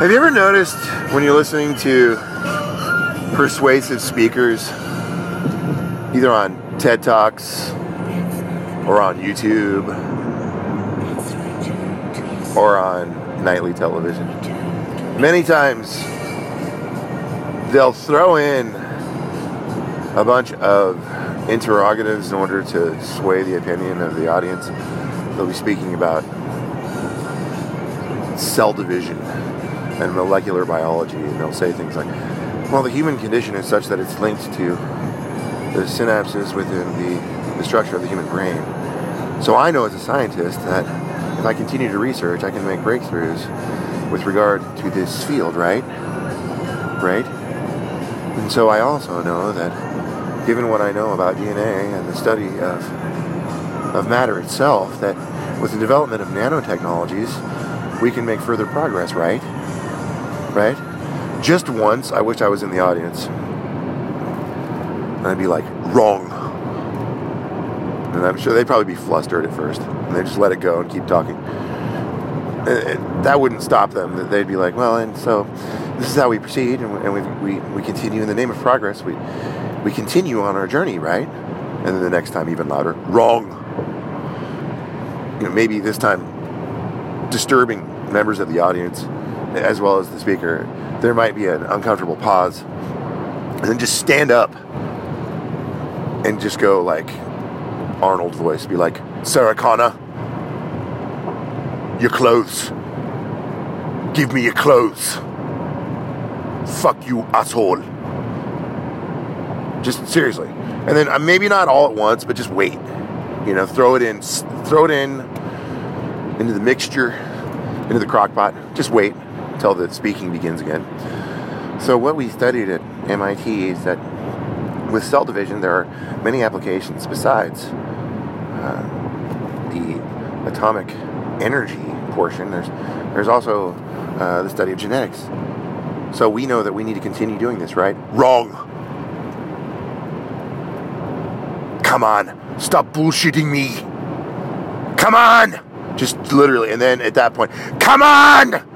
Have you ever noticed when you're listening to persuasive speakers, either on TED Talks or on YouTube or on nightly television? Many times they'll throw in a bunch of interrogatives in order to sway the opinion of the audience. They'll be speaking about cell division and molecular biology, and they'll say things like, well, the human condition is such that it's linked to the synapses within the, the structure of the human brain. So I know as a scientist that if I continue to research, I can make breakthroughs with regard to this field, right? Right? And so I also know that given what I know about DNA and the study of, of matter itself, that with the development of nanotechnologies, we can make further progress, right? Right? Just once, I wish I was in the audience. And I'd be like, wrong. And I'm sure they'd probably be flustered at first. And they just let it go and keep talking. And that wouldn't stop them. They'd be like, well, and so this is how we proceed, and we, we, we continue in the name of progress. We, we continue on our journey, right? And then the next time, even louder, wrong. You know, maybe this time, disturbing members of the audience as well as the speaker, there might be an uncomfortable pause, and then just stand up and just go like Arnold voice, be like, Sarah Connor, your clothes. Give me your clothes. Fuck you, asshole. Just seriously. And then uh, maybe not all at once, but just wait. You know, throw it in, throw it in into the mixture, into the crock pot. Just wait until the speaking begins again. So what we studied at MIT is that with cell division, there are many applications besides uh, the atomic energy portion. There's there's also uh, the study of genetics. So we know that we need to continue doing this, right? Wrong. Come on, stop bullshitting me. Come on, just literally, and then at that point, come on.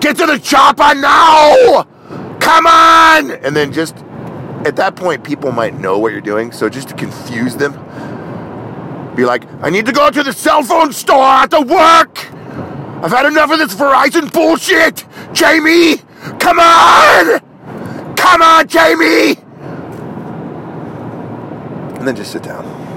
Get to the chopper now! Come on! And then just at that point, people might know what you're doing. So just to confuse them, be like, I need to go to the cell phone store at the work! I've had enough of this Verizon bullshit! Jamie! Come on! Come on, Jamie! And then just sit down.